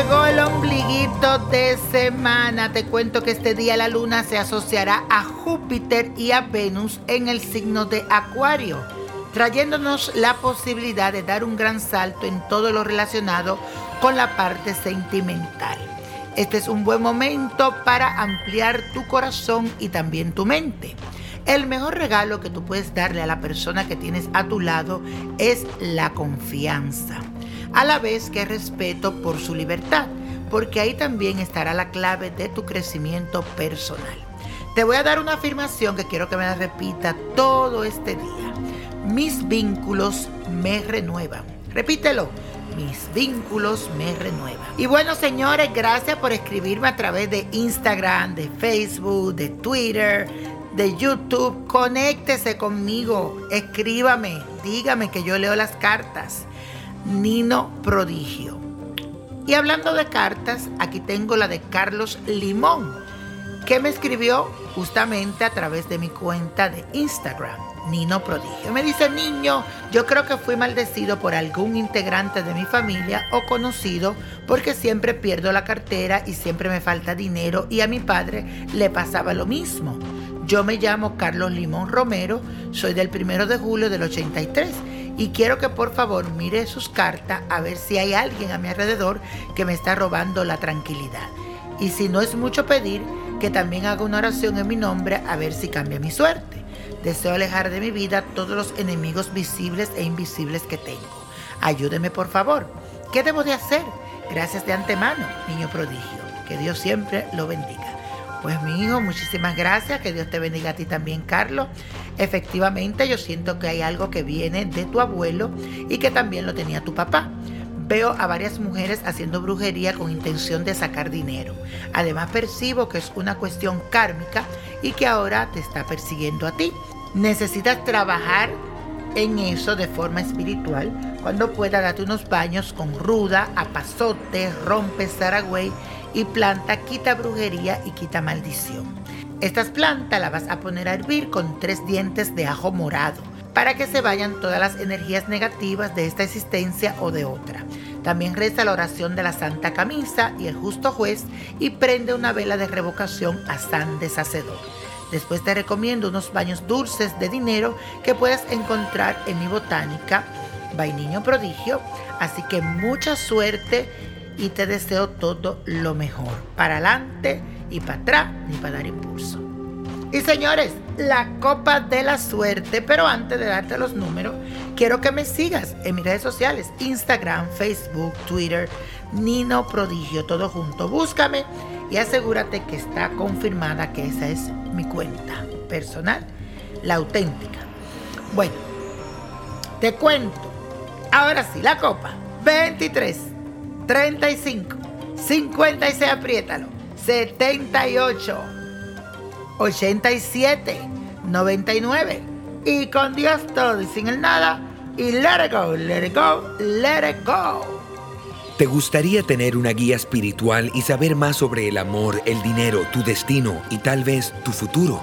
Inicio de semana. Te cuento que este día la luna se asociará a Júpiter y a Venus en el signo de Acuario, trayéndonos la posibilidad de dar un gran salto en todo lo relacionado con la parte sentimental. Este es un buen momento para ampliar tu corazón y también tu mente. El mejor regalo que tú puedes darle a la persona que tienes a tu lado es la confianza, a la vez que respeto por su libertad, porque ahí también estará la clave de tu crecimiento personal. Te voy a dar una afirmación que quiero que me la repita todo este día. Mis vínculos me renuevan. Repítelo mis vínculos me renuevan. Y bueno, señores, gracias por escribirme a través de Instagram, de Facebook, de Twitter, de YouTube. Conéctese conmigo, escríbame, dígame que yo leo las cartas. Nino Prodigio. Y hablando de cartas, aquí tengo la de Carlos Limón, que me escribió justamente a través de mi cuenta de Instagram. Nino Prodigio. Me dice, niño, yo creo que fui maldecido por algún integrante de mi familia o conocido porque siempre pierdo la cartera y siempre me falta dinero y a mi padre le pasaba lo mismo. Yo me llamo Carlos Limón Romero, soy del primero de julio del 83 y quiero que por favor mire sus cartas a ver si hay alguien a mi alrededor que me está robando la tranquilidad. Y si no es mucho pedir, que también haga una oración en mi nombre a ver si cambia mi suerte. Deseo alejar de mi vida todos los enemigos visibles e invisibles que tengo. Ayúdeme por favor. ¿Qué debo de hacer? Gracias de antemano, niño prodigio. Que Dios siempre lo bendiga. Pues mi hijo, muchísimas gracias, que Dios te bendiga a ti también, Carlos. Efectivamente, yo siento que hay algo que viene de tu abuelo y que también lo tenía tu papá. Veo a varias mujeres haciendo brujería con intención de sacar dinero. Además percibo que es una cuestión kármica y que ahora te está persiguiendo a ti. Necesitas trabajar en eso de forma espiritual. Cuando pueda, date unos baños con ruda, apazote, rompe, zaragüey y planta quita brujería y quita maldición. Estas plantas las vas a poner a hervir con tres dientes de ajo morado para que se vayan todas las energías negativas de esta existencia o de otra. También reza la oración de la Santa Camisa y el justo juez y prende una vela de revocación a San Deshacedor. Después te recomiendo unos baños dulces de dinero que puedes encontrar en mi botánica, Vainiño Prodigio. Así que mucha suerte y te deseo todo lo mejor. Para adelante y para atrás, ni para dar impulso. Y señores, la copa de la suerte. Pero antes de darte los números, quiero que me sigas en mis redes sociales: Instagram, Facebook, Twitter, Nino Prodigio, todo junto. Búscame y asegúrate que está confirmada que esa es mi cuenta personal, la auténtica. Bueno, te cuento. Ahora sí, la copa. 23 35, 56, apriétalo, 78, 87, 99. Y con Dios todo y sin el nada. Y let it go, let it go, let it go. ¿Te gustaría tener una guía espiritual y saber más sobre el amor, el dinero, tu destino y tal vez tu futuro?